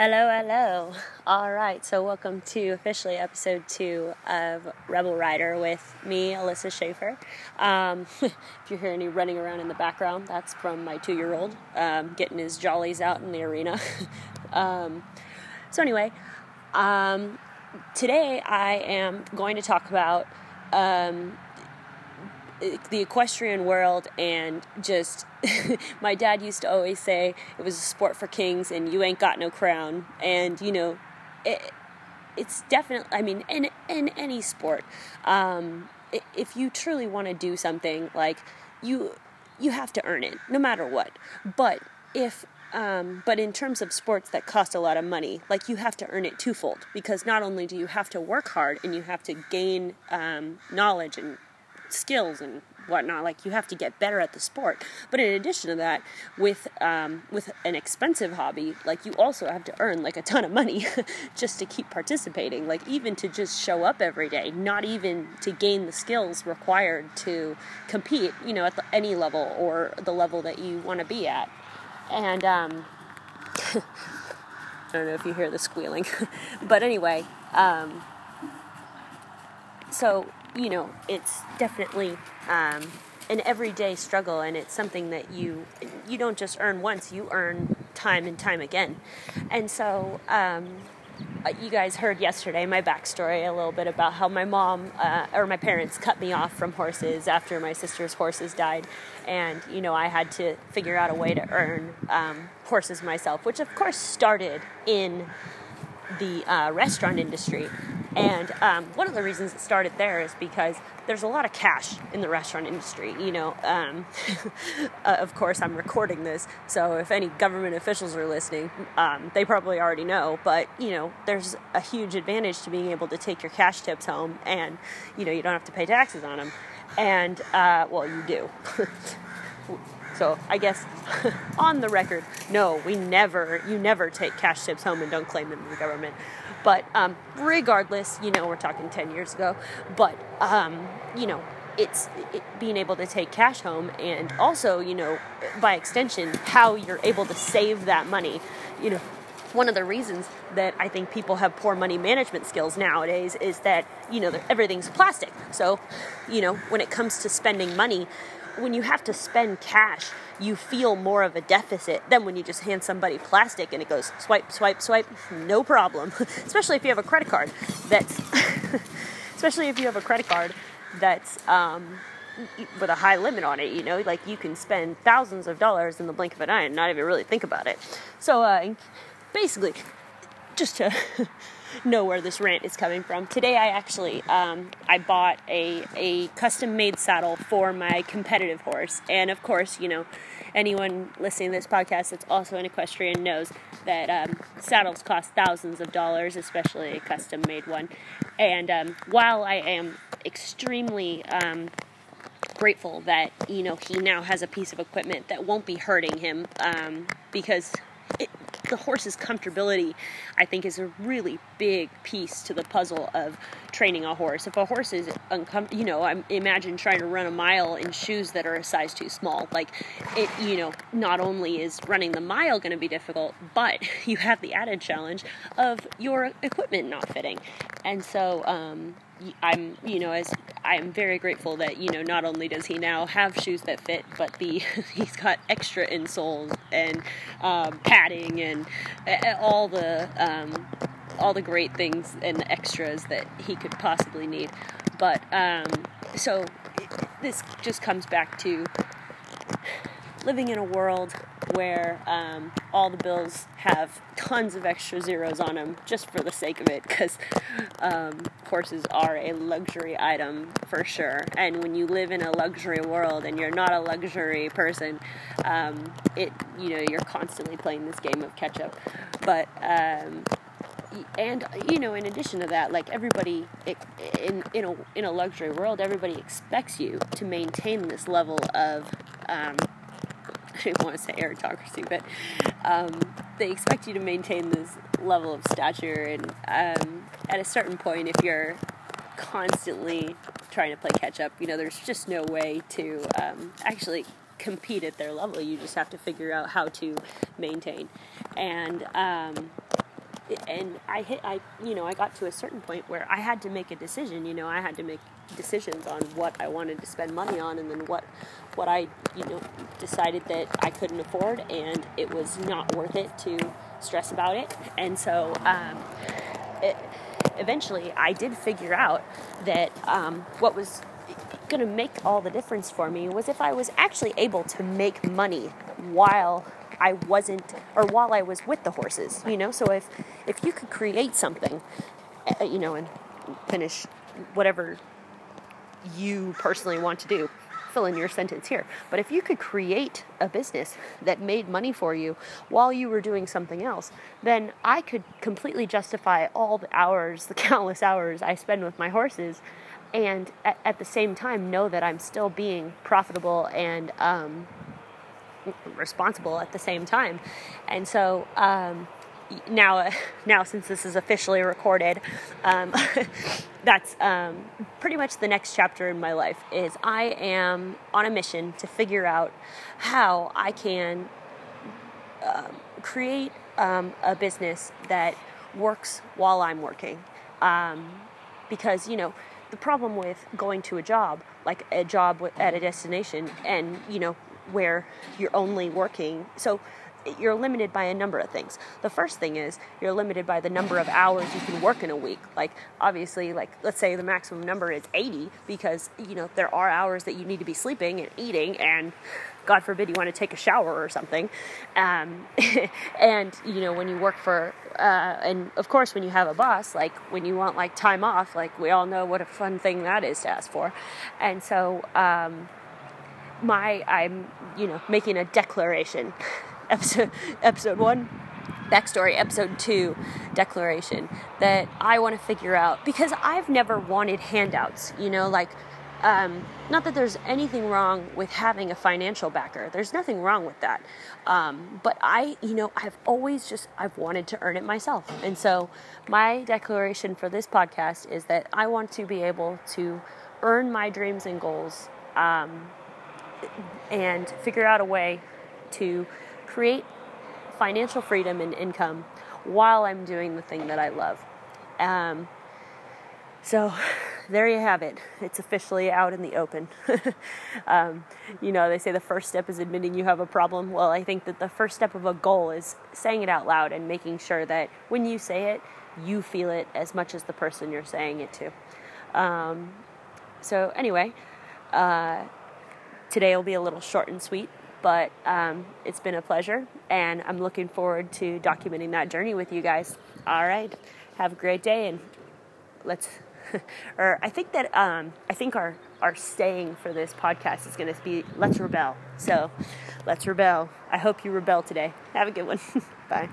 Hello, hello. All right, so welcome to officially episode two of Rebel Rider with me, Alyssa Schaefer. Um, if you hear any running around in the background, that's from my two year old um, getting his jollies out in the arena. um, so, anyway, um, today I am going to talk about um, the equestrian world and just my dad used to always say it was a sport for kings and you ain't got no crown. And you know it, it's definitely i mean in in any sport um, if you truly want to do something like you you have to earn it no matter what. But if um, but in terms of sports that cost a lot of money, like you have to earn it twofold because not only do you have to work hard and you have to gain um, knowledge and skills and whatnot. Like you have to get better at the sport. But in addition to that, with um, with an expensive hobby, like you also have to earn like a ton of money just to keep participating. Like even to just show up every day, not even to gain the skills required to compete. You know, at the, any level or the level that you want to be at. And um, I don't know if you hear the squealing, but anyway. Um, so you know, it's definitely um, an everyday struggle, and it's something that you you don't just earn once; you earn time and time again. And so, um, uh, you guys heard yesterday my backstory a little bit about how my mom uh, or my parents cut me off from horses after my sister's horses died, and you know I had to figure out a way to earn um, horses myself, which of course started in the uh, restaurant industry. And um, one of the reasons it started there is because there's a lot of cash in the restaurant industry. You know, um, uh, of course, I'm recording this, so if any government officials are listening, um, they probably already know. But you know, there's a huge advantage to being able to take your cash tips home, and you know, you don't have to pay taxes on them. And uh, well, you do. So I guess on the record, no, we never, you never take cash tips home and don't claim them to the government. But um, regardless, you know, we're talking 10 years ago, but, um, you know, it's it, being able to take cash home and also, you know, by extension, how you're able to save that money. You know, one of the reasons that I think people have poor money management skills nowadays is that, you know, everything's plastic. So, you know, when it comes to spending money, when you have to spend cash, you feel more of a deficit than when you just hand somebody plastic and it goes swipe, swipe, swipe, no problem. especially if you have a credit card that's, especially if you have a credit card that's um, with a high limit on it. You know, like you can spend thousands of dollars in the blink of an eye and not even really think about it. So uh, basically, just to know where this rant is coming from. Today, I actually um, I bought a a custom made saddle for my competitive horse, and of course, you know, anyone listening to this podcast that's also an equestrian knows that um, saddles cost thousands of dollars, especially a custom made one. And um, while I am extremely um, grateful that you know he now has a piece of equipment that won't be hurting him um, because the horse's comfortability, I think, is a really big piece to the puzzle of training a horse. If a horse is uncomfortable, you know, I imagine trying to run a mile in shoes that are a size too small. Like, it, you know, not only is running the mile going to be difficult, but you have the added challenge of your equipment not fitting. And so, um, I'm, you know, as I'm very grateful that you know not only does he now have shoes that fit, but the he's got extra insoles and um, padding and uh, all the um, all the great things and extras that he could possibly need. But um, so this just comes back to living in a world where um, all the bills have tons of extra zeros on them just for the sake of it because um, horses are a luxury item for sure. And when you live in a luxury world and you're not a luxury person um, it you know you're constantly playing this game of catch up. But um, and you know in addition to that like everybody in in a in a luxury world everybody expects you to maintain this level of um, I didn't want to say aristocracy, but um, they expect you to maintain this level of stature. And um, at a certain point, if you're constantly trying to play catch up, you know, there's just no way to um, actually compete at their level. You just have to figure out how to maintain. And um, and I hit, I, you know, I got to a certain point where I had to make a decision. You know, I had to make decisions on what I wanted to spend money on, and then what, what I, you know, decided that I couldn't afford, and it was not worth it to stress about it. And so, um, it, eventually, I did figure out that um, what was going to make all the difference for me was if I was actually able to make money while I wasn't, or while I was with the horses, you know. So if if you could create something, you know, and finish whatever you personally want to do, fill in your sentence here. But if you could create a business that made money for you while you were doing something else, then I could completely justify all the hours, the countless hours I spend with my horses and at, at, the same time know that I'm still being profitable and um, responsible at the same time. And so um, now, now since this is officially recorded, um, that's um, pretty much the next chapter in my life. Is I am on a mission to figure out how I can uh, create um, a business that works while I'm working. Um, because you know the problem with going to a job like a job at a destination and you know where you're only working. So you're limited by a number of things. The first thing is you're limited by the number of hours you can work in a week. Like obviously, like let's say the maximum number is 80 because you know there are hours that you need to be sleeping and eating and God forbid you want to take a shower or something. Um, and you know when you work for uh, and of course when you have a boss, like when you want like time off, like we all know what a fun thing that is to ask for. And so. Um, my I'm you know making a declaration. episode episode one backstory episode two declaration that I want to figure out because I've never wanted handouts. You know, like um, not that there's anything wrong with having a financial backer. There's nothing wrong with that. Um, but I, you know, I've always just I've wanted to earn it myself, and so my declaration for this podcast is that I want to be able to earn my dreams and goals um, and figure out a way to create financial freedom and income while I'm doing the thing that I love. Um, so there you have it. It's officially out in the open. um, you know, they say the first step is admitting you have a problem. Well, I think that the first step of a goal is saying it out loud and making sure that when you say it, you feel it as much as the person you're saying it to. Um, so, anyway, uh, Today will be a little short and sweet, but um, it's been a pleasure, and I'm looking forward to documenting that journey with you guys. All right, have a great day, and let's. or I think that um, I think our our staying for this podcast is going to be let's rebel. So, let's rebel. I hope you rebel today. Have a good one. Bye.